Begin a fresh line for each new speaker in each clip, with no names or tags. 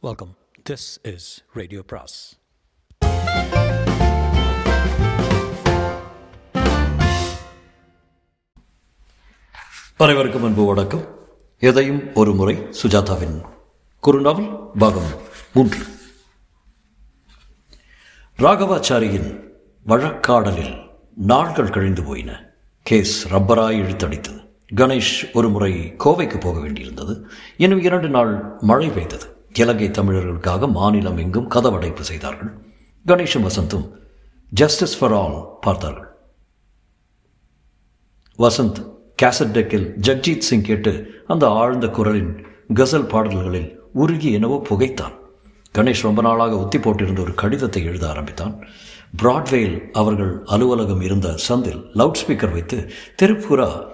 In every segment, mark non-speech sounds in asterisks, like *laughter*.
Welcome this is radio பிராஸ்
அனைவருக்கும் அன்பு வணக்கம். எதையும் ஒரு முறை சுஜாதாவின் குறுநாவல் பாகம் மூன்று. ராகவாச்சாரியின் வழக்காடலில் நாட்கள் கழிந்து போயின. கேஸ் ரப்பராய் இழுத்தடித்தது. கணேஷ் ஒரு முறை கோவைக்கு போக வேண்டியிருந்தது. இன்னும் இரண்டு நாள் மழை பெய்தது. இலங்கை தமிழர்களுக்காக மாநிலம் எங்கும் கதவடைப்பு செய்தார்கள். கணேஷும் வசந்தும் ஜஸ்டிஸ் ஃபார் ஆல் பார்த்தார்கள். வசந்த் கேசட் டெக்கில் ஜக்ஜீத் சிங் கேட்டு அந்த ஆழ்ந்த குரலின் கசல் பாடல்களில் உருகி எனவோ புகைத்தான். கணேஷ் ரொம்ப நாளாக ஒத்தி போட்டிருந்த ஒரு கடிதத்தை எழுத ஆரம்பித்தான். பிராட்வேயில் அவர்கள் அலுவலகம் இருந்த சந்தில் லவுட் ஸ்பீக்கர் வைத்து திருப்புரா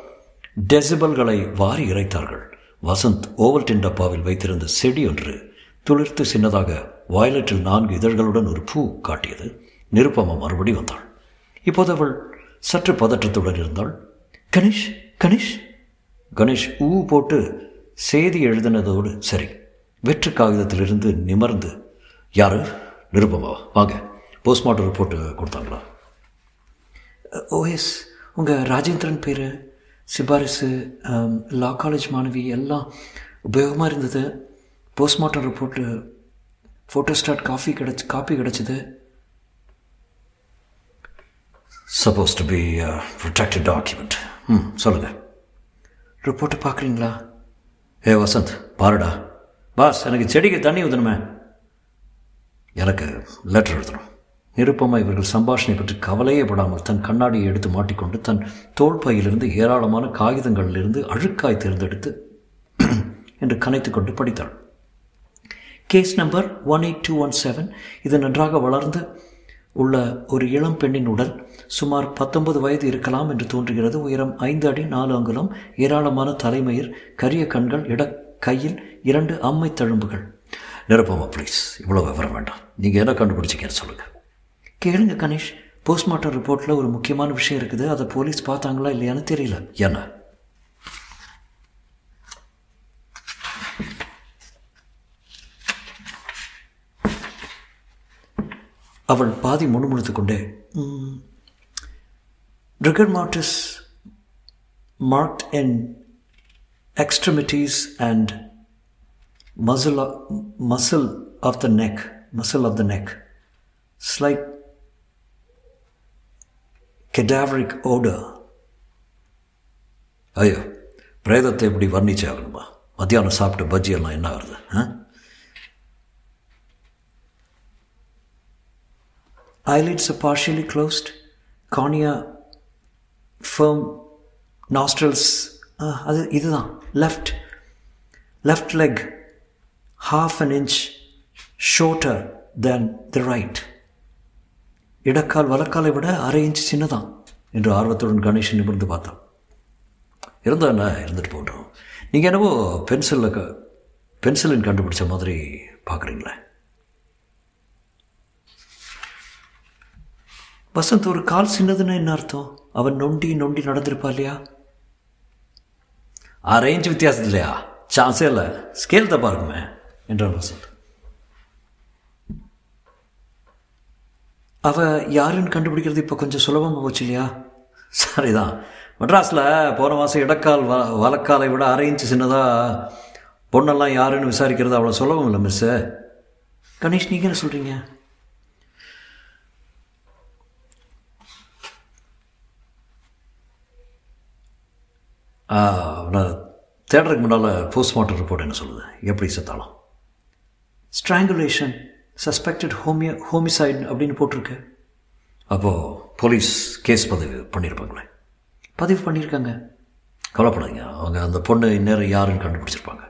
டெசிபல்களை வாரி இறைத்தார்கள். வசந்த் ஓவல்டின் டப்பாவில் வைத்திருந்த செடி ஒன்று துளிர்த்து சின்னதாக வாய்லெட்டில் நான்கு இதழ்களுடன் ஒரு பூ காட்டியது. நிருப்பமா மறுபடி வந்தாள். இப்போது அவள் சற்று பதற்றத்துடன் இருந்தாள். கணேஷ் கணேஷ். கணேஷ் ஊ போட்டு செய்தி எழுதினதோடு சரி வெற்று காகிதத்திலிருந்து நிமர்ந்து. யாரு? நிருப்பமாவா வாங்க போஸ்ட்மார்ட்டம் ரிப்போர்ட் கொடுத்தாங்களா?
ஓஎஸ் உங்கள் ராஜேந்திரன் பேர். சிபாரிசு லா காலேஜ் மாணவி எல்லாம் உபயோகமாக இருந்தது. போஸ்ட்மார்ட்டம் ரிப்போர்ட்டு ஃபோட்டோஸ்டாட் காஃபி கிடச்சி காப்பி கிடச்சிது.
Suppose to be protected document ம் சொல்லுங்கள்
ரிப்போர்ட்டை பார்க்குறீங்களா?
ஏ வசந்த் பாருடா. பாஸ் எனக்கு செடிக்கு தண்ணி ஊற்றணுமே எனக்கு லெட்டர் எழுதணும். நிருப்பமா இவர்கள் சம்பாஷணை பற்றி கவலையே படாமல் தன் கண்ணாடியை எடுத்து மாட்டிக்கொண்டு தன் தோல்பையிலிருந்து ஏராளமான காகிதங்களிலிருந்து அழுக்காய் தேர்ந்தெடுத்து *clears throat* என்று கனைத்து கொண்டு படித்தாள்.
Case number one eight two one seven இது நன்றாக வளர்ந்து உள்ள ஒரு இளம் பெண்ணின் உடல். சுமார் பத்தொன்பது வயது இருக்கலாம் என்று தோன்றுகிறது. உயரம் ஐந்து அடி நாலு அங்குலம். ஏராளமான தலைமயிர் கரிய கண்கள் இட கையில் இரண்டு அம்மை தழும்புகள்.
நிரப்பமா ப்ளீஸ் இவ்வளோ விவரம் வேண்டாம். நீங்கள் என்ன கண்டுபிடிச்சிங்கன்னு சொல்லுங்கள்
கேளுங்க கணேஷ். போஸ்ட்மார்ட்டம் ரிப்போர்ட்டில் ஒரு முக்கியமான விஷயம் இருக்குது. அதை போலீஸ் பார்த்தாங்களா இல்லையான்னு தெரியல.
என்ன?
அவள் பாதி முணுமுணுத்து கொண்டே rigor mortis marked in extremities and muscle muscle of the neck muscle of the neck slight cadaveric odor
ஐயோ பிரேதத்தை இப்படி வர்ணிச்சே ஆகணுமா மத்தியானம் சாப்பிட்ட பஜ்ஜி எல்லாம் என்ன ஆகுது ஆ
eyelids are partially closed cornea firm nostrils uh, அது இதுதான் left left leg half an inch shorter than the right இடக்கால் வலக்காலை விட அரை இன்ச் சின்னதான்
என்று ஆர்வத்துடன் கணேஷன் நிமிர்ந்து பார்த்தான். இருந்தா என்ன இருந்துட்டு போட்டோம் நீங்கள் என்னவோ பென்சிலில் க பென்சிலின் கண்டுபிடிச்ச மாதிரி பார்க்குறீங்களே.
வசந்த் ஒரு கால் சின்னதுன்னு என்ன அர்த்தம்? அவன் நொண்டி நொண்டி நடந்திருப்பா இல்லையா?
அரை இன்ச் வித்தியாசம் இல்லையா? சான்ஸே இல்லை. ஸ்கேல் தப்பாக இருக்குமே என்றான் வசந்த்.
அவ யாருன்னு கண்டுபிடிக்கிறது இப்போ கொஞ்சம் சுலபமாக போச்சு இல்லையா?
சரிதான். மெட்ராஸில் போன மாதம் இடக்கால் வ வலக்காலை விட அரை இன்ச்சு சின்னதாக பொண்ணெல்லாம் யாருன்னு விசாரிக்கிறது அவ்வளோ சுலபம் இல்லை மிஸ்ஸு.
கணேஷ் நீங்கள் என்ன சொல்கிறீங்க
நான் தேடுறதுக்கு முன்னால் போஸ்ட்மார்ட்டம் ரிப்போர்ட் என்ன சொல்லுது? எப்படி செத்தாலும்.
ஸ்ட்ராங்குலேஷன் சஸ்பெக்டட் ஹோமிய ஹோமிசைட் அப்படின்னு போட்டிருக்கு.
அப்போது போலீஸ் கேஸ் பதிவு பண்ணியிருப்பாங்களே
பதிவு பண்ணியிருக்காங்க.
கவலைப்படாதீங்க. அவங்க அந்த பொண்ணு இந்நேரம் யாருன்னு கண்டுபிடிச்சிருப்பாங்க.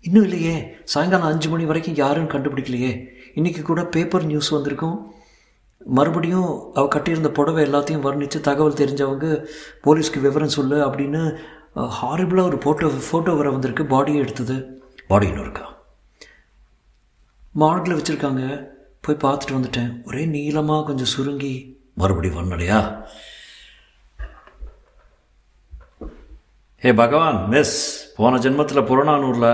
இன்னும் இல்லையே. சாயங்காலம் அஞ்சு மணி வரைக்கும் யாருன்னு கண்டுபிடிக்கலையே. இன்றைக்கி கூட பேப்பர் நியூஸ் வந்திருக்கும். மறுபடியும் அவள் கட்டியிருந்த புடவை எல்லாத்தையும் வர்ணித்து தகவல் தெரிஞ்சவங்க போலீஸ்க்கு விவரம் சொல்லு அப்படின்னு ஹாரிபிளாக ஒரு ஃபோட்டோ ஃபோட்டோ வர வந்திருக்கு. பாடியை எடுத்தது.
பாடி இன்னும் இருக்கா?
மாடலில் வச்சுருக்காங்க. போய் பார்த்துட்டு வந்துட்டேன். ஒரே நீளமாக கொஞ்சம் சுருங்கி
மறுபடியும் வந்தடையா ஏ பகவான் மிஸ் போன ஜென்மத்தில் புறநானூரில்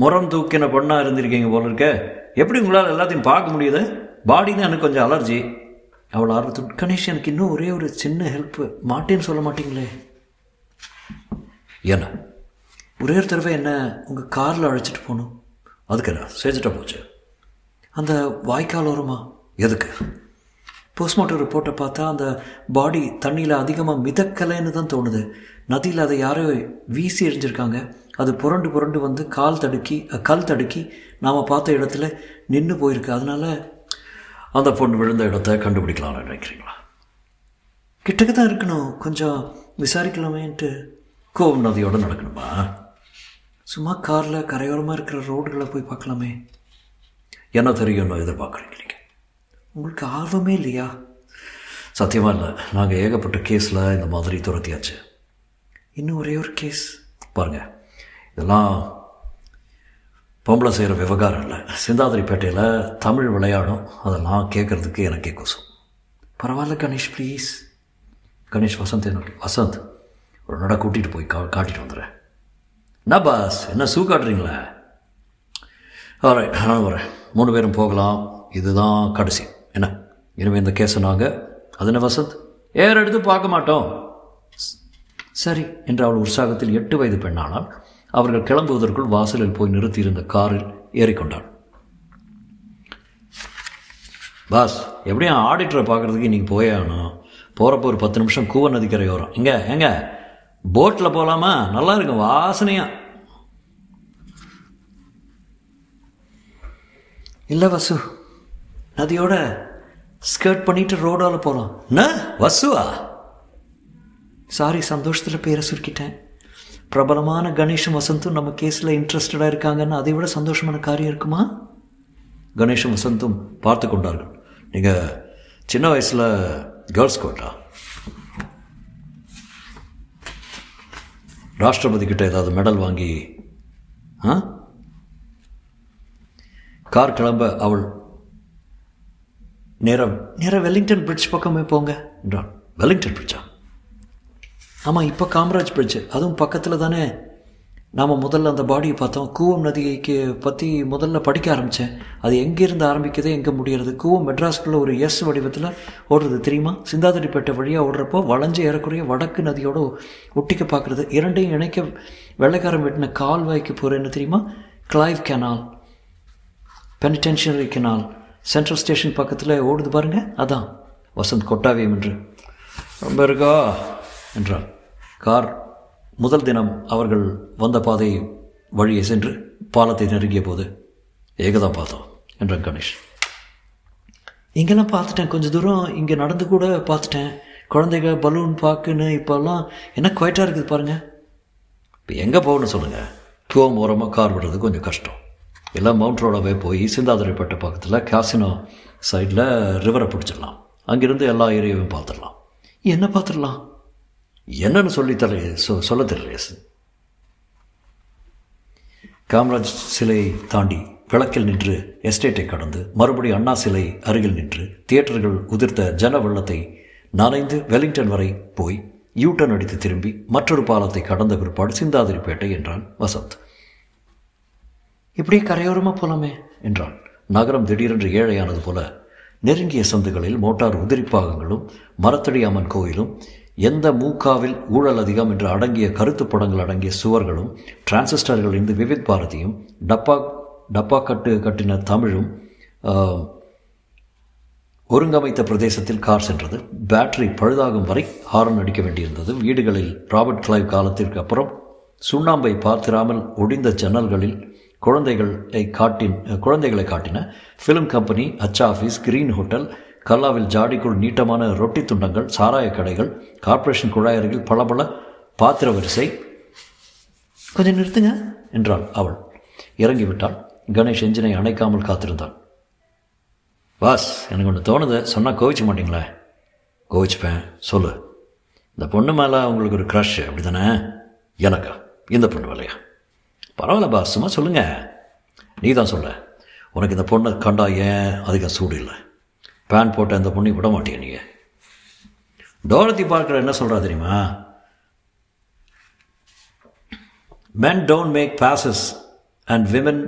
முரம் தூக்கின பொண்ணாக இருந்திருக்கீங்க போல இருக்க. எப்படி உங்களால் எல்லாத்தையும் பார்க்க முடியுது? பாடினா எனக்கு கொஞ்சம் அலர்ஜி.
அவள் ஆர்வத்து கணேஷ் எனக்கு இன்னும் ஒரே ஒரு சின்ன ஹெல்ப் மாட்டேன்னு சொல்ல மாட்டீங்களே.
என்ன
ஒரே ஒரு தடவை என்ன உங்கள் காரில் அழைச்சிட்டு போகணும்
அதுக்கு என்ன? செஞ்சுட்டா போச்சு.
அந்த வாய்க்கால் ஓரமா
எதுக்கு?
போஸ்ட்மார்ட்டம் ரிப்போர்ட்டை பார்த்தா அந்த பாடி தண்ணியில் அதிகமாக மிதக்கலைன்னு தான் தோணுது. நதியில் அதை யாரோ வீசி எறிஞ்சிருக்காங்க அது புரண்டு புரண்டு வந்து கால் தடுக்கி கல் தடுக்கி நாம் பார்த்த இடத்துல நின்று போயிருக்கு. அதனால
அந்த பொண்ணு விழுந்த இடத்த கண்டுபிடிக்கலாம்னு நினைக்கிறீங்களா?
கிட்டக்க தான் இருக்கணும். கொஞ்சம் விசாரிக்கலாமேன்ட்டு.
கோவம் நதியோட நடக்கணுமா?
சும்மா காரில் கரையோரமாக இருக்கிற ரோடுகளை போய் பார்க்கலாமே.
என்ன தெரியும்னு எதிர்பார்க்குறீங்க? நீங்கள்
உங்களுக்கு ஆர்வமே இல்லையா?
சத்தியமாக இல்லை. நாங்கள் ஏகப்பட்ட கேஸில் இந்த மாதிரி துரத்தியாச்சு.
இன்னும் ஒரே ஒரு கேஸ்.
பாருங்கள் இதெல்லாம் பொம்பளை செய்கிற விவகாரம் இல்லை. சிந்தாதிரிப்பேட்டையில் தமிழ் விளையாடும். அதெல்லாம் கேட்குறதுக்கு எனக்கே கொசும்
பரவாயில்ல கணேஷ் ப்ளீஸ்
கணேஷ் வசந்த் என்ன வசந்த் ஒரு நட கூட்டிகிட்டு போய் கா காட்டிட்டு வந்துடுறேன். என்ன பாஸ் என்ன சூ காட்டுறீங்களே? ஆல்ரைட் நான் வரேன் மூணு பேரும் போகலாம். இதுதான் கடைசி. என்ன? இனிமேல் இந்த கேஸை நாங்கள் அது என்ன வசத் ஏற எடுத்து பார்க்க மாட்டோம். சரி என்று அவள் உற்சாகத்தில் எட்டு வயது பெண்ணானால் அவர்கள் கிளம்புவதற்குள் வாசலில் போய் நிறுத்தியிருந்த காரில் ஏறிக்கொண்டாள் பாஸ் எப்படியும் ஆடிட்டரை பார்க்குறதுக்கு நீங்கள் போயே ஆகணும். போகிறப்போ ஒரு பத்து நிமிஷம் கூவ நதிக்கரை வரும் எங்கே எங்கே? போட்டில் போகலாமா நல்லா இருக்கும் வாசனையா.
இல்லை வசு. நதியோட ஸ்கர்ட் பண்ணிட்டு ரோடால் போகலாம்
என்ன? வசுவா?
சாரி சந்தோஷத்தில் பேரை சுருக்கிட்டேன். பிரபலமான கணேஷும் வசந்தும் நம்ம கேஸில் இன்ட்ரெஸ்டடாக இருக்காங்கன்னு அதை விட சந்தோஷமான காரியம் இருக்குமா?
கணேஷும் வசந்தும் பார்த்து கொண்டார்கள். நீங்கள் சின்ன வயசில் கேர்ள்ஸ் கோட்டா ராஷ்டிரபதி கிட்ட ஏதாவது மெடல் வாங்கி ஆ? கார் கிளம்ப அவள் நேரம்
நேராக வெல்லிங்டன் பிரிட்ஜ் பக்கமே போங்க
என்றான் வெல்லிங்டன் பிரிட்ஜா
ஆமாம் இப்போ காமராஜ் பிரிட்ஜ் அதுவும் பக்கத்தில் தானே? நாம் முதல்ல அந்த பாடியை பார்த்தோம். கூவம் நதியைக்கு பற்றி முதல்ல படிக்க ஆரம்பித்தேன் அது எங்கேருந்து ஆரம்பிக்குது எங்கே முடியறது கூவம் மெட்ராஸ்குள்ளே ஒரு எஸ் வடிவத்தில் ஓடுறது. தெரியுமா? சிந்தாதிரிப்பேட்டை வழியாக ஓடுறப்போ வளைஞ்சு ஏறக்குறைய வடக்கு நதியோட ஒட்டிக்க பார்க்குறது. இரண்டையும் இணைக்க வெள்ளைக்காரன் வெட்டின கால்வாய்க்கு போகிறேன்னு தெரியுமா? Clive canal penitentiary canal central station பக்கத்தில் ஓடுது பாருங்கள் அதான்.
வசந்த் கொட்டாவியம் என்று. ரொம்ப இருக்கா? என்றார் கார் முதல் தினம் அவர்கள் வந்த பாதை வழியே சென்று பாலத்தை நெருங்கிய போது ஏகதான் பார்த்தோம் என்றான் கணேஷ்.
இங்கெல்லாம் பார்த்துட்டேன். கொஞ்சம் தூரம் இங்கே நடந்து கூட பார்த்துட்டேன். குழந்தைங்க பலூன் பார்க்குன்னு இப்போல்லாம் என்ன குவைட்டாக இருக்குது பாருங்கள்
இப்போ எங்கே போகணும்னு சொல்லுங்கள் டூம் ஓரமாக கார் விடுறது கொஞ்சம் கஷ்டம். எல்லாம் மவுண்ட் ரோடாவே போய் சிந்தாதிரிப்பேட்டை பக்கத்தில் காசினோ சைடில் ரிவரை பிடிச்சிடலாம். அங்கிருந்து எல்லா ஏரியாவையும் பார்த்துடலாம்.
என்ன பார்த்துடலாம்?
என்னன்னு சொல்லி தர சொ சொல்ல தெரியல காமராஜ் சிலை தாண்டி விளக்கில் நின்று எஸ்டேட்டை கடந்து மறுபடி அண்ணா சிலை அருகில் நின்று தியேட்டர்கள் உதிர்த்த ஜன வெள்ளத்தை நனைந்து வெலிங்டன் வரை போய் யூட்டன் அடித்து திரும்பி மற்றொரு பாலத்தை கடந்த பிற்பாடு சிந்தாதிரிப்பேட்டை என்றான் வசந்த்.
இப்படியே கரையோரமாக போகலாமே
என்றான். நகரம் திடீரென்று ஏழையானது போல நெருங்கிய சந்துகளில் மோட்டார் உதிரிப்பாகங்களும் மரத்தடி அம்மன் கோயிலும் எந்த மூக்காவில் ஊழல் அதிகம் என்று அடங்கிய கருத்து படங்கள் அடங்கிய சுவர்களும் டிரான்சிஸ்டர்கள் இருந்து விவித் பாரதியும் டப்பா டப்பா கட்டு கட்டின தமிழும் ஒருங்கமைத்த பிரதேசத்தில் கார் சென்றது. பேட்டரி பழுதாகும் வரை ஹாரன் அடிக்க வேண்டியிருந்தது. வீடுகளில் ராபர்ட் கிளைவ் காலத்திற்கு அப்புறம் சுண்ணாம்பை பார்த்திராமல் ஒடிந்த ஜன்னல்களில் குழந்தைகளை காட்டின் குழந்தைகளை காட்டின ஃபிலிம் கம்பெனி அச்சா ஆஃபீஸ் கிரீன் ஹோட்டல் கல்லாவில் ஜாடிக்குள் நீட்டமான ரொட்டி துண்டங்கள் சாராய கடைகள் கார்ப்பரேஷன் குழாய் அருகில் பளபள பாத்திர வரிசை.
கொஞ்சம் நிறுத்துங்க
என்றாள் அவள். இறங்கிவிட்டாள். கணேஷ் எஞ்சினை அணைக்காமல் காத்திருந்தான். பாஸ் எனக்கு ஒன்று தோணுது. சொன்னால் கோவிச்ச மாட்டிங்களே? கோவிச்சுப்பேன். சொல்லு. இந்த பொண்ணு மேலே உங்களுக்கு ஒரு க்ரஷ் அப்படி தானே எனக்கா? இந்த பொண்ணு மேலையா? பரவாயில்ல பாஸ். சும்மா சொல்லுங்கள் நீ தான் சொல்ல. உனக்கு இந்த பொண்ணை கண்டா ஏன் அதிகம் சூடு இல்லை? பேன் போட்ட அந்த பொண்ணை விட மாட்டேங்க நீங்கள் டோரத்தி பார்க்கற என்ன சொல்கிறா தெரியுமா? Men don't make passes and women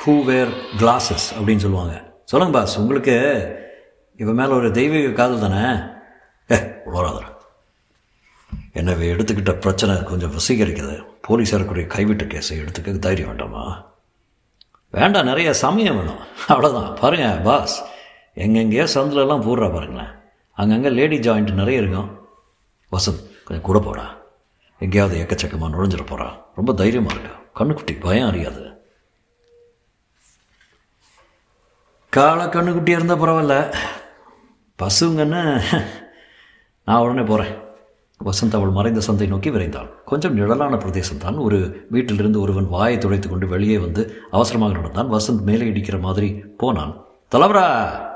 who wear glasses அப்படின்னு சொல்லுவாங்க. சொல்லுங்க பாஸ் உங்களுக்கு இவன் மேலே ஒரு தெய்வீக காதல் தானே? ஏ உளராதரா என்னை எடுத்துக்கிட்ட பிரச்சனை கொஞ்சம் வசீகரிக்கிறது போலீஸாருக்குரிய கைவிட்ட கேஸை எடுத்துக்க தைரியம் வேண்டாமா? வேண்டாம் நிறைய சமயம் வேணும். அவ்வளோதான் பாருங்கள் பாஸ் எங்கெங்கேயோ சந்திலெல்லாம் போடுறா பாருங்களேன். அங்கங்கே லேடி ஜாயிண்ட் நிறைய இருக்கும். வசந்த் கொஞ்சம் கூட போடா. எங்கேயாவது எக்கச்சக்கமாக நுழைஞ்சிட போகிறா ரொம்ப தைரியமாக இருக்கா. கண்ணுக்குட்டி பயம் அறியாது. காலை கண்ணுக்குட்டி இருந்தால் பரவாயில்ல. பசுங்கன்னு நான் உடனே போகிறேன் வசந்த் அவள் மறைந்த சந்தை நோக்கி விரைந்தாள். கொஞ்சம் நிழலான பிரதேசம்தான். ஒரு வீட்டிலிருந்து ஒருவன் வாயை துடைத்து கொண்டு வெளியே வந்து அவசரமாக நடந்தான். வசந்த் மேலே இடிக்கிற மாதிரி போனான். தலைவரா!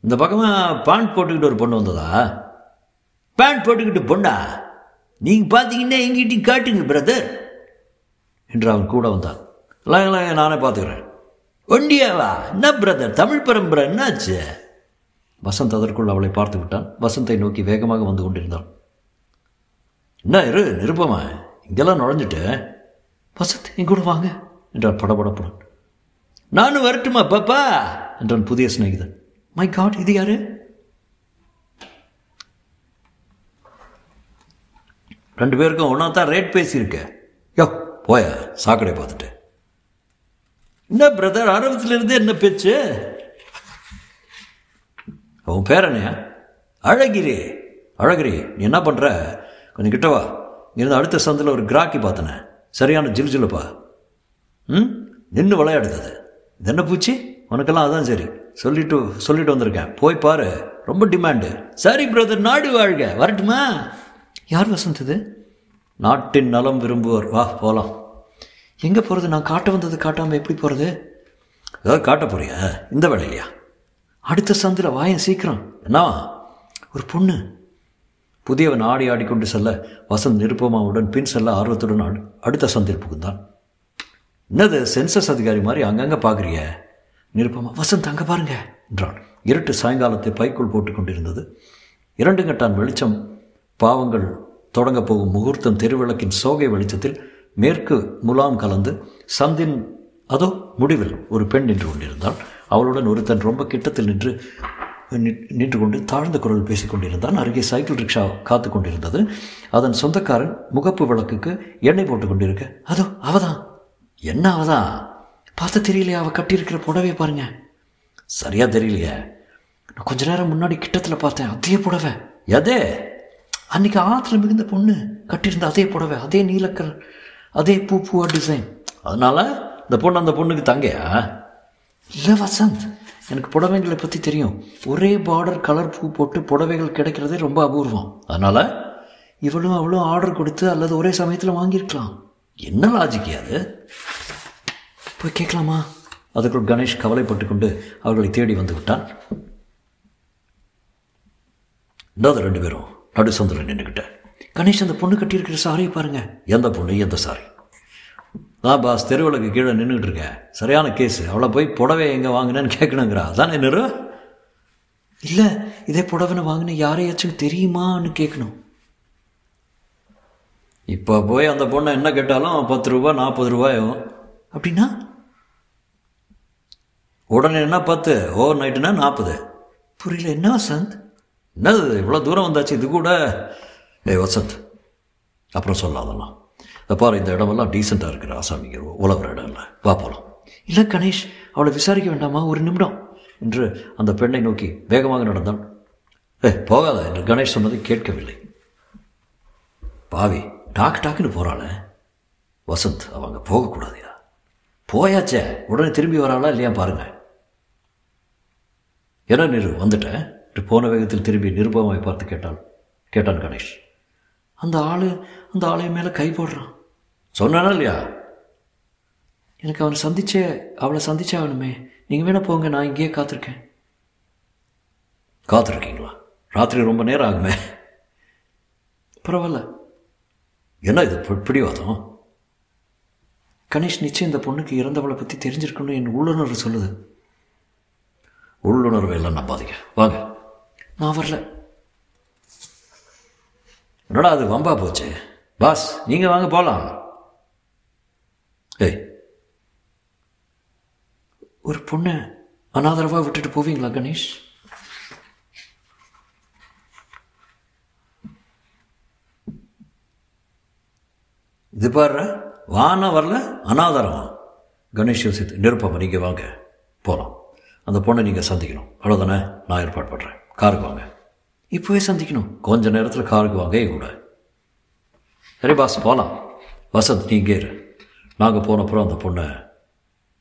இந்த பக்கமாக பேண்ட் போட்டுக்கிட்டு ஒரு பொண்ணு வந்ததா? பேண்ட் போட்டுக்கிட்டு பொண்ணா? நீங்கள் பார்த்தீங்கன்னா எங்கிட்டையும் காட்டுங்க பிரதர் என்று அவன் கூட வந்தான். இல்லை நானே பார்த்துக்கிறேன் ஒண்டியாவா? என்ன பிரதர் தமிழ் பரம்பரை என்னாச்சு? வசந்த் அதற்குள் அவளை பார்த்து விட்டான். வசந்தை நோக்கி வேகமாக வந்து கொண்டிருந்தான் என்ன இரு நிருப்பமா இங்கெல்லாம் நுழைஞ்சிட்டு. வசந்த் என் கூட வாங்க என்றான் படபடப்புடன். நானும் வரட்டுமா பாப்பா? என்றான் புதிய சிநேகிதன். மை காட் இது யாரு? ரெண்டு பேருக்கும் ஒன்றா தான் ரேட் பேசியிருக்க. யோ போய சாக்கடை பார்த்துட்டு. என்ன பிரதர் ஆரம்பத்திலிருந்து என்ன பேச்சு? உன் பேர் என்னையா அழகிரி அழகிரி நீ என்ன பண்ணுற கொஞ்சம் கிட்டவா இருந்து அடுத்த சந்தில் ஒரு கிராக்கி பார்த்தனே. சரியான ஜில் ஜில்லுப்பா ம்? நின்று விளையாடுது இது என்ன பூச்சி? உனக்கெல்லாம் அதான் சரி. சொல்லிட்டு சொல்லிட்டு வந்திருக்கேன். போய் பாரு. ரொம்ப டிமாண்டு. சரி பிரதர் நாடு வாழ்க. வரட்டுமா?
யார் வசந்த் இது?
நாட்டின் நலம் விரும்புவோர். வா போகலாம்
எங்கே போகிறது நான் காட்ட வந்தது காட்டாமல் எப்படி போகிறது
ஏதாவது காட்ட போறியா? இந்த வேலையிலையா?
அடுத்த சந்தில் வாயன் சீக்கிரம்.
என்னவா
ஒரு பொண்ணு.
புதியவன் ஆடி ஆடிக்கொண்டு செல்ல வசந்த் நிருப்பமாவுடன் பின் செல்ல ஆர்வத்துடன் அடு- அடுத்த சந்தில் புகுந்தான். என்னது சென்சஸ் அதிகாரி மாதிரி அங்கங்கே பார்க்குறிய
நிருப்பமா வசந்த் அங்கே பாருங்க
என்றான். இருட்டு சாயங்காலத்தை பைக்குள் போட்டுக்கொண்டிருந்தது இரண்டு கட்டான் வெளிச்சம் பாவங்கள் தொடங்கப் போகும் முகூர்த்தம் தெருவிளக்கின் சோகை வெளிச்சத்தில் மேற்கு முலாம் கலந்து சந்தின் அதோ முடிவில் ஒரு பெண் நின்று கொண்டிருந்தாள். அவளுடன் ஒருத்தன் ரொம்ப கிட்டத்தில் நின்று நின்று கொண்டு தாழ்ந்த குரல் பேசிக்கொண்டிருந்தான் அருகே சைக்கிள் ரிக்ஷா காத்து கொண்டிருந்தது. அதன் சொந்தக்காரன் முகப்பு விளக்குக்கு எண்ணெய் போட்டு கொண்டிருக்க
அதோ அவதான்
என்ன அவதான்
பார்த்த தெரியலையா அவ கட்டியிருக்கிற புடவையை பாருங்க.
சரியா தெரியலையே.
நான் கொஞ்ச நேரம் முன்னாடி கிட்டத்தில் பார்த்தேன் அதே புடவை.
எதே?
அன்னைக்கு ஆற்றுல மிகுந்த பொண்ணு கட்டியிருந்த அதே புடவை அதே நீலக்கல் அதே பூ பூவா டிசைன்.
அதனால இந்த பொண்ணு அந்த பொண்ணுக்கு தங்கையா?
இல்லை வசந்த் எனக்கு புடவைங்களை பற்றி தெரியும். ஒரே பார்டர் கலர் பூ போட்டு புடவைகள் கிடைக்கிறதே ரொம்ப அபூர்வம்.
அதனால்
இவளும் அவளும் ஆர்டர் கொடுத்து அல்லது ஒரே சமயத்தில் வாங்கியிருக்கலாம்.
என்ன லாஜிக் அது?
போய் கேட்கலாமா?
அதுக்குள் கணேஷ் கவலைப்பட்டு கொண்டு அவர்களை தேடி வந்து விட்டான். ரெண்டு பேரும். நடுசந்தில் நின்றுக்கிட்ட
கணேஷ் அந்த பொண்ணு கட்டியிருக்கிற சாரியை பாருங்க.
எந்த பொண்ணு எந்த சாரி நான் பாஸ் தெருவிளக்கு கீழே நின்றுட்டு இருக்கேன் சரியான கேஸ். அவளை போய் புடவை எங்கே வாங்கினேன்னு கேட்கணுங்கிறா. அதானே நிறு
இல்லை இதே புடவைனை வாங்கின யாரையாச்சும் தெரியுமான்னு கேட்கணும்
இப்போ போய் அந்த பொண்ணை என்ன கேட்டாலும் பத்து ரூபா நாற்பது ரூபாயும்.
அப்படின்னா?
உடனே என்ன பத்து? ஓவர் நைட்டுனா நாற்பது.
புரியல என்ன வசந்த்?
என்னது இவ்வளோ தூரம் வந்தாச்சு இது கூட? ஏய் வசந்த். அப்புறம் அதெல்லாம். இந்த பாரு இந்த இடமெல்லாம் டீசெண்டாக இருக்கிற ஆசாமிங்க உழவுற இடம் இல்லை வா போகலாம்
இல்லை கணேஷ் அவளை விசாரிக்க வேண்டாமா? ஒரு நிமிடம்.
என்று அந்த பெண்ணை நோக்கி வேகமாக நடந்தான். ஏ போகாத. என்று கணேஷ் சொன்னதை கேட்கவில்லை. பாவி டாக்கு டாக்குன்னு போகிறாளே வசந்த் அவங்க போகக்கூடாதுயா? போயாச்சே. உடனே திரும்பி வராளா இல்லையா பாருங்க. என்ன நிறு வந்துட்டேன் போன வேகத்தில் திரும்பி நிருபமாவை பார்த்து கேட்டான். கேட்டான் கணேஷ்.
அந்த ஆளு அந்த ஆளு மேலே கை போடுறான்.
சொன்னானா இல்லையா?
எனக்கு அவனை சந்திச்சே அவளை சந்திச்சே ஆகணுமே. நீங்கள் வேணா போங்க நான் இங்கேயே காத்திருக்கேன்.
காத்திருக்கீங்களா? ராத்திரி ரொம்ப நேரம் ஆகுமே.
பரவாயில்ல.
என்ன இது பிடிவாதம்?
கணேஷ் நிச்சயம் இந்த பொண்ணுக்கு இறந்தவளை பற்றி தெரிஞ்சிருக்கணும்னு என் உள்ளுணர்வு சொல்லுது.
உள்ளுணர்வை எல்லாம் நம்பாதீங்க. வாங்க.
நான் வரல.
என்னடா அது வம்பா போச்சு? பாஸ் நீங்கள் வாங்க போகலாம் ஏய்.
ஒரு பொண்ணை அனாதரவாக விட்டுட்டு போவீங்களா கணேஷ்?
இது பாரு வானா வரல அனாதாரமா கணேஷ் யோசித்து நிருப்பம் நீங்கள் வாங்க போகலாம் அந்த பொண்ணை நீங்கள் சந்திக்கணும். அவ்வளோதானே நான் ஏற்பாடு பண்ணுறேன் காருக்கு வாங்க.
இப்போவே சந்திக்கணும்?
கொஞ்ச நேரத்தில் காருக்கு வாங்க கூட. சரி பாஸ் போகலாம் வசந்த் நீ இங்கே இரு. நாங்கள் போனப்புறம் அந்த பொண்ணை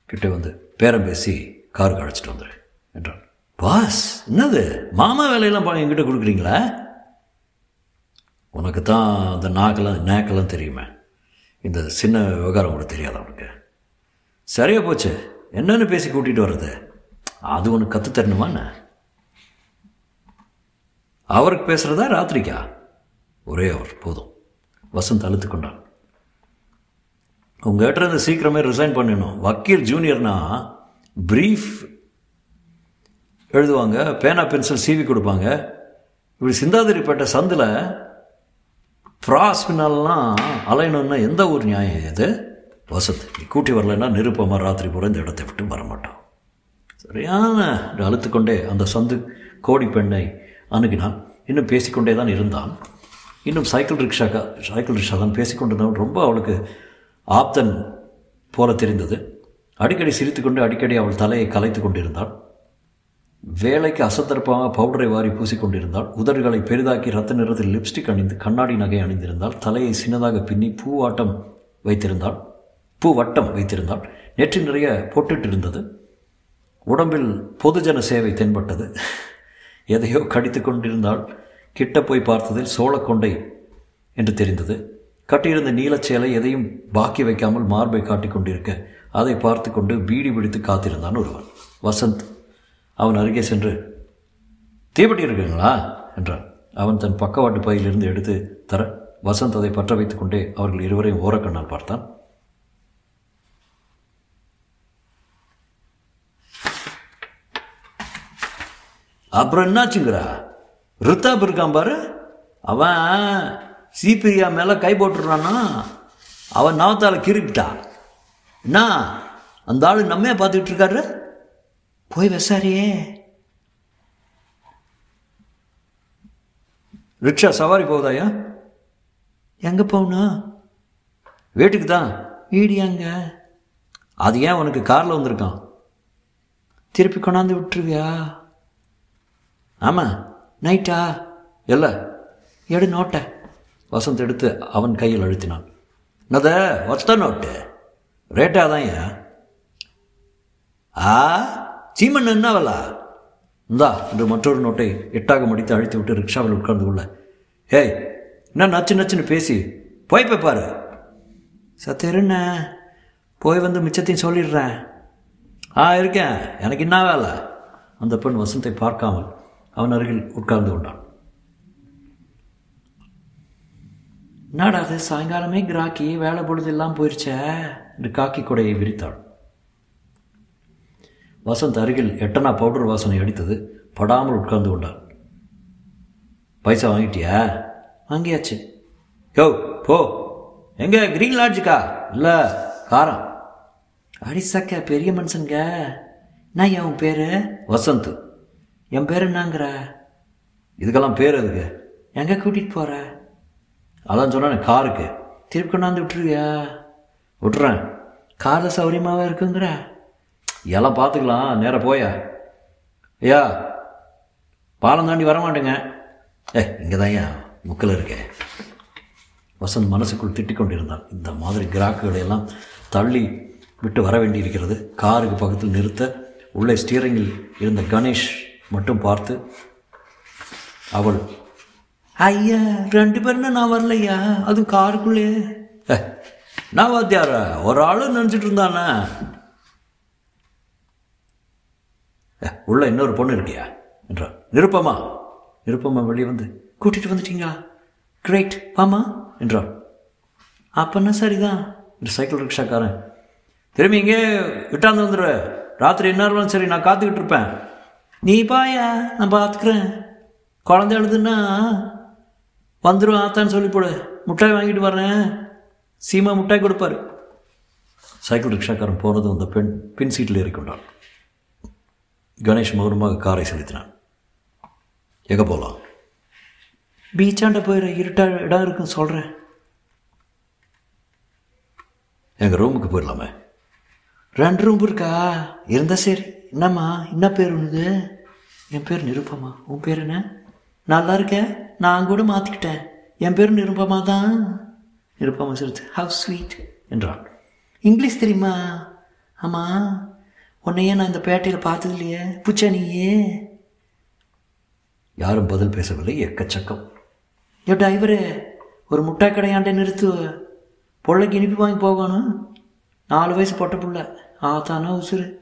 கிட்டே வந்து பேரம் பேசி காருக்கு அழைச்சிட்டு வந்துடு என்றான். பாஸ் என்னது? மாமா வேலையெல்லாம் பா என்கிட்ட கொடுக்குறீங்களா? உனக்கு தான் அந்த நாக்கெல்லாம் நேக்கெல்லாம் தெரியுமே. இந்த சின்ன விவகாரம் கூட தெரியாது அவனுக்கு. சரியா போச்சு. என்னென்னு பேசி கூட்டிகிட்டு வர்றது? அது உனக்கு கற்று தரணுமா என்ன? அவருக்கு பேசுகிறதா ராத்திரிக்கா? ஒரே அவர் போதும். வசந்த் அழுத்து கொண்டான். உங்ககிட்ட இருந்து சீக்கிரமே ரிசைன் பண்ணிடணும். வக்கீல் ஜூனியர்னா ப்ரீஃப் எழுதுவாங்க பேனா பென்சில் சீவி கொடுப்பாங்க. இப்படி சிந்தாதிரிப்பேட்டை சந்தில் ஃப்ராஸ்பினால்லாம் அலையணும்னா எந்த ஒரு நியாயம் இது? வசந்த் நீ கூட்டி வரலைன்னா நிருப்பமாக ராத்திரி பூரா இந்த இடத்தை விட்டு வரமாட்டோம் சரியான அழுத்துக்கொண்டே அந்த சந்து கோடி பெண்ணை அணுகினான். இன்னும் பேசிக்கொண்டே தான் இருந்தான். இன்னும் சைக்கிள் ரிக்ஷாக்கா சைக்கிள் ரிக்ஷா தான் பேசிக்கொண்டிருந்தவன். ரொம்ப அவளுக்கு ஆப்தன் போல தெரிந்தது. அடிக்கடி சிரித்துக்கொண்டு அடிக்கடி அவள் தலையை கலைத்து கொண்டிருந்தாள். வேலைக்கு அசத்தரப்பாக பவுடரை வாரி பூசிக்கொண்டிருந்தாள். உதடுகளை பெரிதாக்கி ரத்த நிறத்தில் லிப்ஸ்டிக் அணிந்து கண்ணாடி நகை அணிந்திருந்தாள். தலையை சின்னதாக பின்னி பூவாட்டம் வைத்திருந்தாள். பூ வட்டம் வைத்திருந்தாள். நெற்றி நிறைய பொட்டுட்டு இருந்தது உடம்பில் பொதுஜன சேவை தென்பட்டது. எதையோ கடித்து கொண்டிருந்தால் கிட்ட போய் பார்த்ததில் சோழக்கொண்டை என்று தெரிந்தது. கட்டியிருந்த நீலச்சேலை எதையும் பாக்கி வைக்காமல் மார்பை காட்டிக் கொண்டிருக்க அதை பார்த்து கொண்டு பீடி பிடித்து காத்திருந்தான் ஒருவன். வசந்த் அவன் அருகே சென்று தீப்பெட்டி இருக்குங்களா என்றான். அவன் தன் பக்கவாட்டு பையிலிருந்து எடுத்து தர வசந்த் அதை பற்ற வைத்துக் கொண்டே அவர்கள் இருவரையும் ஓரக்கண்ணால் பார்த்தான். அப்புறம் என்னாச்சுங்கிறா? ரித்தாப் இருக்கான் பாரு. அவன் சீப்பிரியா மேலே கை போட்டுடுறான்னா அவன் நவத்தால் கிரிப்பிட்டா. என்ன? அந்த ஆள் நம்மையே பார்த்துக்கிட்டு இருக்காரு?
போய் விசாரியே.
ரிக்ஷா சவாரி போகுதாயா
எங்கே போகணும்?
வீட்டுக்கு தான்.
வீடு எங்க?
அது ஏன் உனக்கு காரில் வந்திருக்கான்?
திருப்பி கொண்டாந்து விட்டுருவியா?
ஆமாம்
நைட்டா?
இல்லை.
எடு நோட்டை.
வசந்த் எடுத்து அவன் கையில் அழுத்தினான். என்னத? ஒத்த நோட்டு. ரேட்டாக தான் ஏன்? ஆ? சீமன் என்னவலா இந்தா என்று மற்றொரு நோட்டை எட்டாக மடித்து அழித்து விட்டு ரிக்ஷாவில் உட்கார்ந்து கொள்ள. ஏய் என்ன நச்சு நச்சுன்னு பேசி? போய் போய் பாரு.
சத்திருண்ண போய் வந்து மிச்சத்தையும் சொல்லிடுறேன்.
ஆ இருக்கேன். எனக்கு என்ன வேலை? அந்த பெண் வசந்தை பார்க்காமல் அவன் அருகில் உட்கார்ந்து கொண்டான்.
என்னடா அது சாயங்காலமே கிராக்கி வேலை பொழுது எல்லாம் போயிருச்சே
என்று காக்கி கொடையை விரித்தாள். வசந்த் அருகில் எட்டனா பவுடர் வாசனை அடித்தது படாமல் உட்கார்ந்து கொண்டான். பைசா வாங்கிட்டியா?
வாங்கியாச்சு.
யோ போ. எங்க? கிரீன் லாட்ஜுக்கா? இல்லை காரம்.
அடிசக்க பெரிய மனுஷனுங்க நான் என் பேர்?
வசந்த்.
என் பேர் என்னங்கிற?
இதுக்கெல்லாம் பேர் எதுக்கு?
எங்கே கூட்டிகிட்டு போகிற
அதான் சொன்னேன் காருக்கு.
திருப்பி கொண்டாந்து விட்டுருவியா?
விட்டுறேன்.
காரில் சௌரியமாகவே இருக்குங்கிற?
எல்லாம் பார்த்துக்கலாம் நேராக போயா. ஐயா பாலம் தாண்டி வர மாட்டேங்க. ஏ இங்கே தான் ஐயா முக்கில் இருக்கேன் வசந்த் மனசுக்குள் திட்டிக் கொண்டிருந்தான். இந்த மாதிரி கிராக்குகளை எல்லாம் தள்ளி விட்டு வர வேண்டியிருக்கிறது. காருக்கு பக்கத்தில் நிறுத்த உள்ளே ஸ்டீரிங்கில் இருந்த கணேஷ் மட்டும் பார்த்து அவள்
ஐயா ரெண்டு பேருன்னா நான் வரலையா? அதுவும் காருக்குள்ளே.
"ஏ, நான் வாத்தியார ஒரு ஆளும் நினச்சிட்டு இருந்தானே? "ஏ, உள்ள இன்னொரு பொண்ணு இருக்கியா? என்றான் நிருப்பமா? நிருப்பமா வெளியே வந்து.
கூட்டிகிட்டு வந்துட்டீங்களா? கிரேட் வாமா
என்றான்
அப்பன்னா சரிதான்
இந்த சைக்கிள் ரிக்ஷாக்காரன். திரும்பி இங்கே விட்டாந்து வந்துடுற ராத்திரி என்ன இருந்தாலும் சரி நான் காத்துக்கிட்டு இருப்பேன்.
நீ பாயா நான் பார்த்துக்கிறேன் குழந்தை எழுதுன்னா வந்துடும் ஆத்தான்னு சொல்லி போடு முட்டாய் வாங்கிட்டு வரேன் சீமா முட்டாய் கொடுப்பாரு.
சைக்கிள் ரிக்ஷாக்காரன் போனதும் அந்த பெண் பின் சீட்டில் ஏறிக்கொண்டான். கணேஷ் மௌனமாக காரை செலுத்தினான். எங்கே போகலாம்
பீச்சாண்ட போயிட இருட்டா இடம் இருக்குன்னு சொல்கிறேன்
எங்கள் ரூமுக்கு போயிடலாமே.
ரெண்டு ரூம் இருக்கா? இருந்தா சரி. என்னம்மா? என்ன பேர் உனது? என் பேர் நிருப்பமா உன் பேர் என்ன? நல்லா இருக்கேன் நான் கூட மாற்றிக்கிட்டேன் என் பேர் நிருப்பமா தான். நிருப்பமா சிரித்து ஹவ் ஸ்வீட்
என்றான்.
இங்கிலீஷ் தெரியுமா? ஆமாம் உன்னையே நான் இந்த பேட்டையில் பார்த்தது இல்லையே. புச்சா நீயே.
யாரும் பதில் பேசவில்லை. எக்கச்சக்கம்.
ஏ டிரைவரு ஒரு முட்டாய் கடையாண்ட நிறுத்து பொள்ளைக்கு இனிப்பு வாங்கி போகணும். நாலு வயசு பொட்ட புள்ள. ஆத்தானா உசுறு.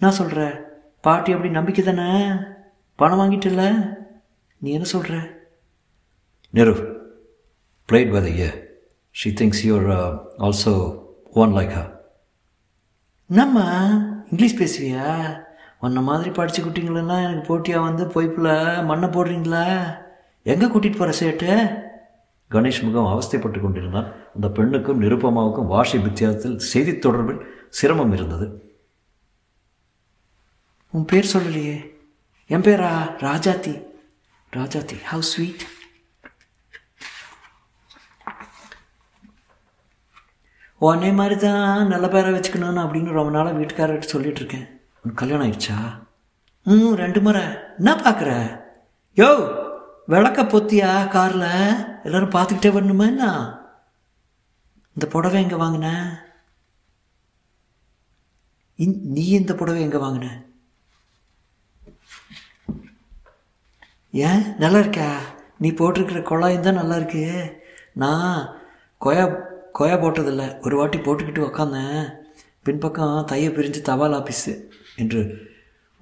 என்ன சொல்கிற பாட்டி அப்படி நம்பிக்கை தானே? பணம் வாங்கிட்டில்ல நீ என்ன சொல்கிற
by the year. She thinks you're uh, also one like her.
என்னம்மா? இங்கிலீஷ் பேசுவியா? உன்ன மாதிரி படித்த குட்டிங்களெல்லாம் எனக்கு போட்டியாக வந்து பொய்ப்பில் மண்ணை போடுறீங்களா? எங்கே கூட்டிகிட்டு போகிற சேட்டு?
கணேஷ் முகம் அவஸ்தைப்பட்டு கொண்டிருந்தான். அந்த பெண்ணுக்கும் நிருப்பமாவுக்கும் வாஷி வித்தியாசத்தில் செய்தி தொடர்பில் சிரமம் இருந்தது.
உன் பேர் சொல்லலையே. என் பேரா? ராஜாத்தி. ராஜாத்தி ஹவு ஸ்வீட் உன்னே மாதிரி தான் நல்ல பேரை வச்சுக்கணும்னு அப்படின்னு ரொம்ப நாளாக வீட்டுக்காரர்கிட்ட சொல்லிட்டு இருக்கேன் உனக்கு கல்யாணம் ஆயிடுச்சா? ம் ரெண்டு முறை. என்ன பார்க்குற யோ விளக்க பொத்தியா காரில்? எல்லாரும் பார்த்துக்கிட்டே வரணுமா என்ன? இந்த புடவை எங்கே வாங்கின? இந்- நீ இந்த புடவை எங்கே வாங்கின? ஏன்? நல்லா இருக்கா நீ போட்டிருக்கிற குழாயும் தான் நல்லா இருக்கு நான் கொயா கொயா போட்டதில்ல. ஒரு வாட்டி போட்டுக்கிட்டு உக்காந்தேன். பின்பக்கம் தையை பிரிஞ்சு தபால் ஆஃபீஸு
என்று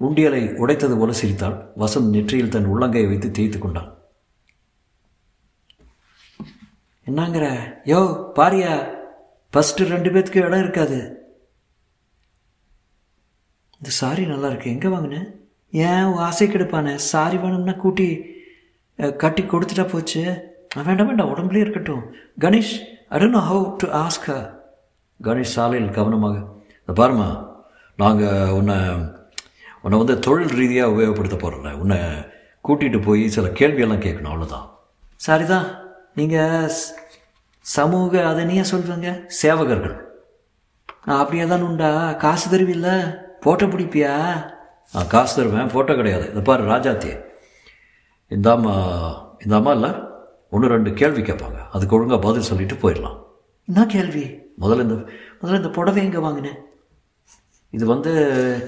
உண்டியலை உடைத்தது போல சிரித்தாள். வசந்த் நெற்றியில் தன் உள்ளங்கையை வைத்து தேய்த்து கொண்டான்.
என்னங்கிற? யோ பாரியா ஃபஸ்ட்டு ரெண்டு பேத்துக்கு இடம் இருக்காது. இந்த சாரி நல்லா இருக்கு எங்கே வாங்கினேன் ஏன் ஆசை கெடுப்பானே? சாரி வேணும்னா கூட்டி கட்டி கொடுத்துட்டா போச்சு. வேண்டாம் வேண்டாம் உடம்புலயே இருக்கட்டும். Ganesh I don't know how to ask
Ganesh சாலையில் கவனமாக "இந்த பாருமா நாங்கள் உன்னை உன்னை வந்து தொழில் ரீதியாக உபயோகப்படுத்த போகிறோம்ல உன்னை கூட்டிகிட்டு போய் சில கேள்வியெல்லாம் கேட்கணும் அவ்வளோதான்
சரிதான். நீங்கள் சமூக அதை நீ ஏன் சொல்வீங்க
சேவகர்கள்.
அப்படியே தான் உண்டா? காசு தருவில்ல? போட்டோ பிடிப்பியா
நான் காசு தருவேன் ஃபோட்டோ கிடையாது. இந்த பாரு ராஜாத்தி. இந்த அம்மா இந்த அம்மா இல்லை? ஒன்று ரெண்டு கேள்வி கேட்பாங்க. அதுக்கு ஒழுங்காக பதில் சொல்லிட்டு போயிடலாம்.
என்ன கேள்வி?
முதல்ல இந்த
முதல்ல இந்த புடவை எங்கே வாங்கினேன் இது வந்து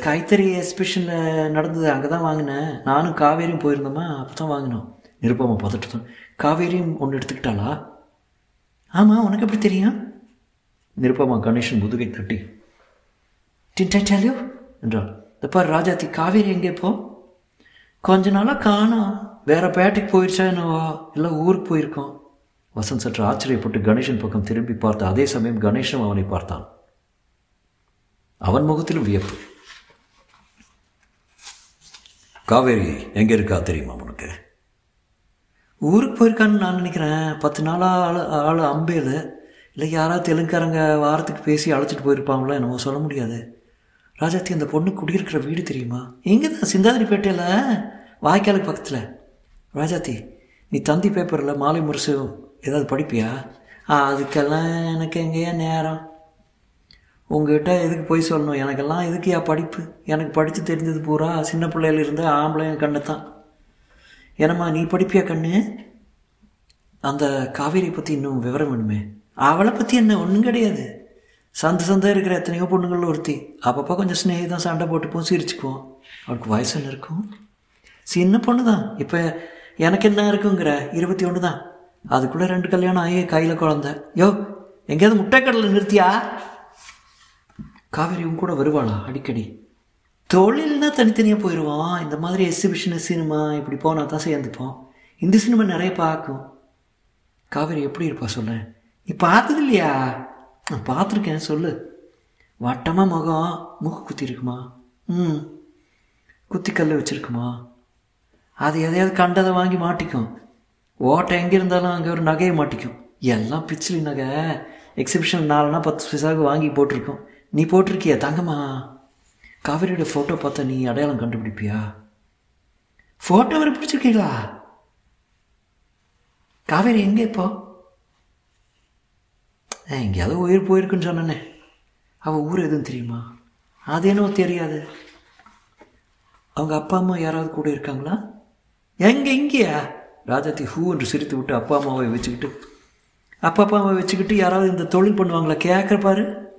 கைத்தறி எக்ஸிபிஷனில் நடந்தது அங்கே தான் வாங்கினேன் நானும் காவேரியும் போயிருந்தோமா அப்போ தான் வாங்கினோம்.
நிருப்பமா பார்த்துட்டு தான்
காவேரியும் ஒன்று எடுத்துக்கிட்டாளா? ஆமாம் உனக்கு எப்படி தெரியும்?
நிருப்பமா கணேஷன் முதுகை தட்டி.
டின்டாலியோ என்றாள். இந்த ராஜாத்தி காவேரி எங்கே இப்போ கொஞ்ச நாளாக காணோம் வேற பேட்டைக்கு போயிடுச்சா என்னவா? இல்லை ஊருக்கு போயிருக்கோம்.
வசந்த் சற்று ஆச்சரியப்பட்டு கணேஷன் பக்கம் திரும்பி பார்த்த அதே சமயம் கணேஷனும் அவனை பார்த்தான். அவன் முகத்திலும் வியப்பு. காவேரி எங்கே இருக்கா தெரியுமா உனக்கு?
ஊருக்கு போயிருக்கான்னு நான் நினைக்கிறேன். பத்து நாளாக ஆள் ஆள் அம்பேது. இல்லை யாராவது தெலுங்காரங்க வாரத்துக்கு பேசி அழைச்சிட்டு போயிருப்பாங்களோ என்னமோ சொல்ல முடியாது. ராஜாத்தி அந்த பொண்ணு குடியிருக்கிற வீடு தெரியுமா? எங்கே தான் சிந்தாதிரிப்பேட்டையில்? வாய்க்காலுக்கு பக்கத்தில். ராஜாத்தி நீ தந்தி பேப்பரில் மாலை முரசு ஏதாவது படிப்பியா? ஆ, அதுக்கெல்லாம் எனக்கு எங்கேயா நேரம். உங்ககிட்ட எதுக்கு போய் சொல்லணும்? எனக்கெல்லாம் எதுக்குயா படிப்பு? எனக்கு படித்து தெரிஞ்சது பூரா சின்ன பிள்ளையில இருந்து ஆம்பளைங்க கண்ணு தான் என்னம்மா நீ படிப்பியா கண்ணு? அந்த காவேரி பற்றி இன்னும் விவரம் வேணுமே. அவளை பற்றி என்ன? ஒன்றும் கிடையாது. சந்து சந்தை இருக்கிற எத்தனையோ பொண்ணுங்களில் ஒருத்தி. அப்பப்போ கொஞ்சம் ஸ்நேகிதம் சண்டை போட்டுப்போம் சிரிச்சுக்குவோம். அவளுக்கு வயசு என்ன இருக்கும்? சின்ன பொண்ணு தான் இப்போ எனக்கு என்ன இருக்குங்கிற? இருபத்தி ஒன்று தான் அதுக்குள்ளே ரெண்டு கல்யாணம் ஆகி கையில் குழந்த. யோ எங்கேயாவது முட்டைக்கடலில் நிறுத்தியா? காவேரி உன் கூட வருவாளா? அடிக்கடி. தொழில்னா தனித்தனியாக போயிடுவோம் இந்த மாதிரி எக்ஸிபிஷனு சினிமா இப்படி போனால் தான் சேர்ந்துப்போம். இந்த சினிமா நிறைய பார்க்கும். காவேரி எப்படி இருப்பா சொல்ல நீ பார்த்தது இல்லையா? நான் பார்த்துருக்கேன் சொல்லு. வட்டமாக முகம் மூக்கு குத்திருக்குமா? ம். குத்தி கல் வச்சுருக்குமா? அது எதையாவது கண்டதை வாங்கி மாட்டிக்கும். ஓட்டை எங்கே இருந்தாலும் அங்கே ஒரு நகையை மாட்டிக்கும். எல்லாம் பிச்சிலி நகை. எக்ஸிபிஷன் நாலுனா பத்து பைசாவுக்கு வாங்கி போட்டிருக்கோம். நீ போட்டிருக்கிய? தங்கம்மா. காவேரியோட ஃபோட்டோ பார்த்தா நீ அடையாளம் கண்டுபிடிப்பியா? ஃபோட்டோ வரை பிடிச்சிருக்கீங்களா? காவேரி எங்கே இப்போ? எங்கேயாவது உயிர் போயிருக்குன்னு சொன்னனே. அவள் ஊர் எதுவும் தெரியுமா? அது என்னவோ தெரியாது. அவங்க அப்பா அம்மா யாராவது கூட இருக்காங்களா? எங்கே இங்கேயா? ராஜாத்தி ஹூ என்று சிரித்து விட்டு அப்பா அம்மாவை வச்சுக்கிட்டு அப்பா அப்பா அம்மாவை வச்சுக்கிட்டு யாராவது இந்த தொழில் பண்ணுவாங்களா கேட்குற பாரு.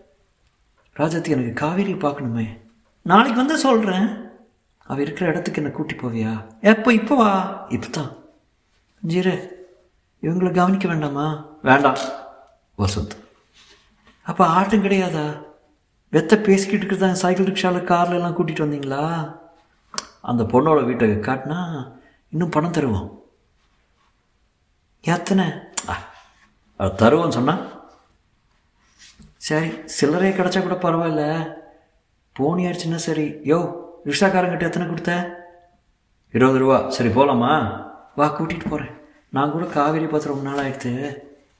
ராஜாத்தி எனக்கு காவேரி பார்க்கணுமே. நாளைக்கு வந்து சொல்கிறேன் அவள் இருக்கிற இடத்துக்கு என்ன கூட்டி போவியா? எப்போ இப்போ வா. இப்போ தான் ஜீரே இவங்களை கவனிக்க வேண்டாமா?
வேண்டாம். வசந்த்.
அப்போ ஆட்டம் கிடையாதா? வெத்த பேசிக்கிட்டு இருக்கிறதா சைக்கிள் ரிக்ஷாவில் கார்ல எல்லாம் கூட்டிகிட்டு வந்தீங்களா? அந்த பொண்ணோட வீட்டை காட்டினா இன்னும் பணம் தருவோம். எத்தனை?
அது தருவோன்னு சொன்னா?
சரி சில்லறையே கிடச்சா கூட பரவாயில்ல. போனி ஆயிடுச்சுன்னா சரி. யோ ரிக்ஷாக்காரங்கிட்ட எத்தனை கொடுத்த?
இருபது ரூபா. சரி போகலாமா
வா கூட்டிகிட்டு போகிறேன் நான் கூட காவேரி பார்த்து ரொம்ப நாள் ஆயிடுத்து.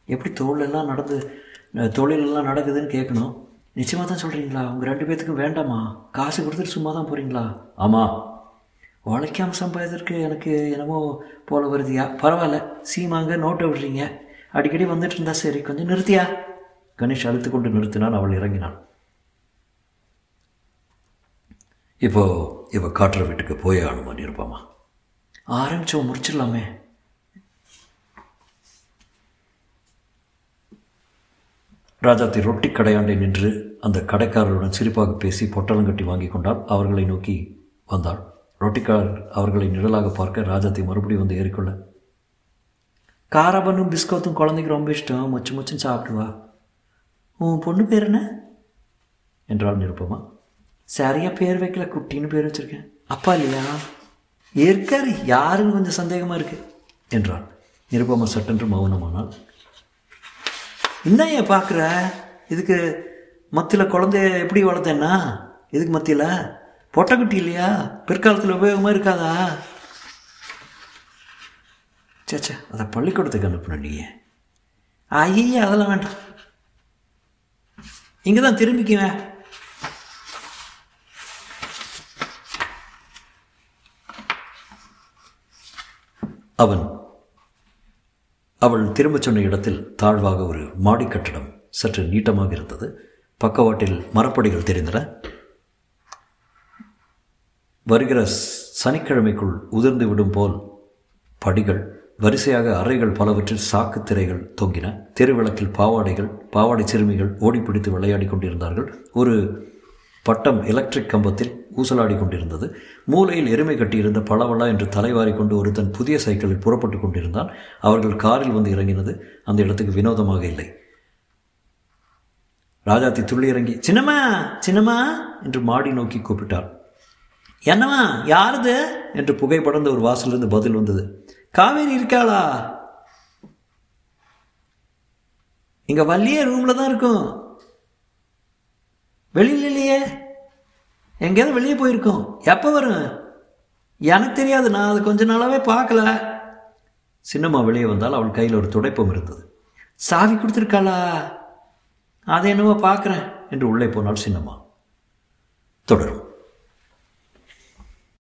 எப்படி தொழிலெல்லாம் நடந்து அஹ், தொழிலெல்லாம் நடக்குதுன்னு கேட்கணும். நிச்சயமாக தான் சொல்கிறீங்களா உங்கள் ரெண்டு பேர்த்துக்கும் வேண்டாமா? காசு கொடுத்துட்டு சும்மா தான் போகிறீங்களா
ஆமாம்
உழைக்காமல் சம்பாதிக்கிறதுக்கு எனக்கு என்னமோ போல வருதியா பரவாயில்ல. சீமாங்க நோட்டை விடுறீங்க. அடிக்கடி வந்துட்டு இருந்தா சரி. கொஞ்சம் நிறுத்தியா?
கணேஷ் அழுத்து கொண்டு நிறுத்தினான். அவள் இறங்கினாள். இப்போ இவ காட்டுற வீட்டுக்கு போய் ஆகணுமா இருப்பாமா
ஆரம்பிச்சோம் முடிச்சிடலாமே
ராஜாத்தி ரொட்டி கடையாண்டை நின்று அந்த கடைக்காரருடன் சிரிப்பாக பேசி பொட்டலங்கட்டி வாங்கி கொண்டால் அவர்களை நோக்கி வந்தாள். ரொட்டிக்காரர் அவர்களை நிழலாக பார்க்க ராஜாத்தி மறுபடியும் வந்து ஏறிக்கொள்ள
காரபனும் பிஸ்கத்தும் குழந்தைக்கு ரொம்ப இஷ்டம். மொச்சு மொச்சம் சாப்பிடுவா. உன் பொண்ணு பேர் என்ன?
என்றாள் நிருப்பமா
சரியாக பேர் வைக்கல. குட்டின்னு பேர் வச்சுருக்கேன். அப்பா இல்லையா? இருக்காரு யாருன்னு கொஞ்சம் சந்தேகமாக இருக்குது
என்றாள். நிருப்பமா சட்டென்று மௌனமானால்
என்ன ஏன் பார்க்குற? இதுக்கு மத்தியில் குழந்தைய எப்படி வளர்த்தேன்னா? இதுக்கு மத்தியில்? பொட்டைக்குட்டி இல்லையா? பிற்காலத்தில் உபயோகமாக இருக்காதா? சேச்சா அதை பள்ளிக்கூடத்துக்கு அனுப்பணும் நீ. ஐயே அதெல்லாம் வேண்டாம். இங்கே தான் திரும்பிக்குவேன்.
அவன் அவள் திரும்பச் சொன்ன இடத்தில் தாழ்வாக ஒரு மாடி கட்டடம் சற்று நீட்டமாக இருந்தது. பக்கவாட்டில் மரப்படிகள் தெரிந்தன. வருகிற சனிக்கிழமைக்குள் உதிர்ந்து விடும் போல் படிகள் வரிசையாக அறைகள் பலவற்றில் சாக்கு திரைகள் தொங்கின. தெருவிளக்கில் பாவாடைகள் பாவாடை சிறுமிகள் ஓடிப்பிடித்து விளையாடி கொண்டிருந்தார்கள். ஒரு பட்டம் எலக்ட்ரிக் கம்பத்தில் ஊசலாடி கொண்டிருந்தது. மூலையில் எருமை கட்டியிருந்த பளவளா என்று தலைவாரி கொண்டு ஒருத்தன் புதிய சைக்கிளில் புறப்பட்டு கொண்டிருந்தான். அவர்கள் காரில் வந்து இறங்கினது. அந்த இடத்துக்கு வினோதமாக இல்லை. ராஜாத்தி துள்ளி இறங்கி சின்னம்மா சின்னம்மா என்று மாடி நோக்கி கூப்பிட்டார் என்னம்மா யாருது? என்று புகைப்படந்த ஒரு வாசலிருந்து பதில் வந்தது. காவேரி இருக்காளா?
இங்கே வள்ளியே ரூமில் தான் இருக்கும். வெளியில் இல்லையே எங்கேயாவது வெளியே போயிருக்கோம். எப்போ வரும்? எனக்கு தெரியாது. நான் அது கொஞ்ச நாளாகவே பார்க்கல.
சின்னம்மா வெளியே வந்தால் அவள் கையில் ஒரு துடைப்பம் இருந்தது.
சாவி கொடுத்துருக்காளா? அதை என்னவோ பார்க்குறேன்
என்று உள்ளே போனாள் சின்னம்மா. தொடரும்.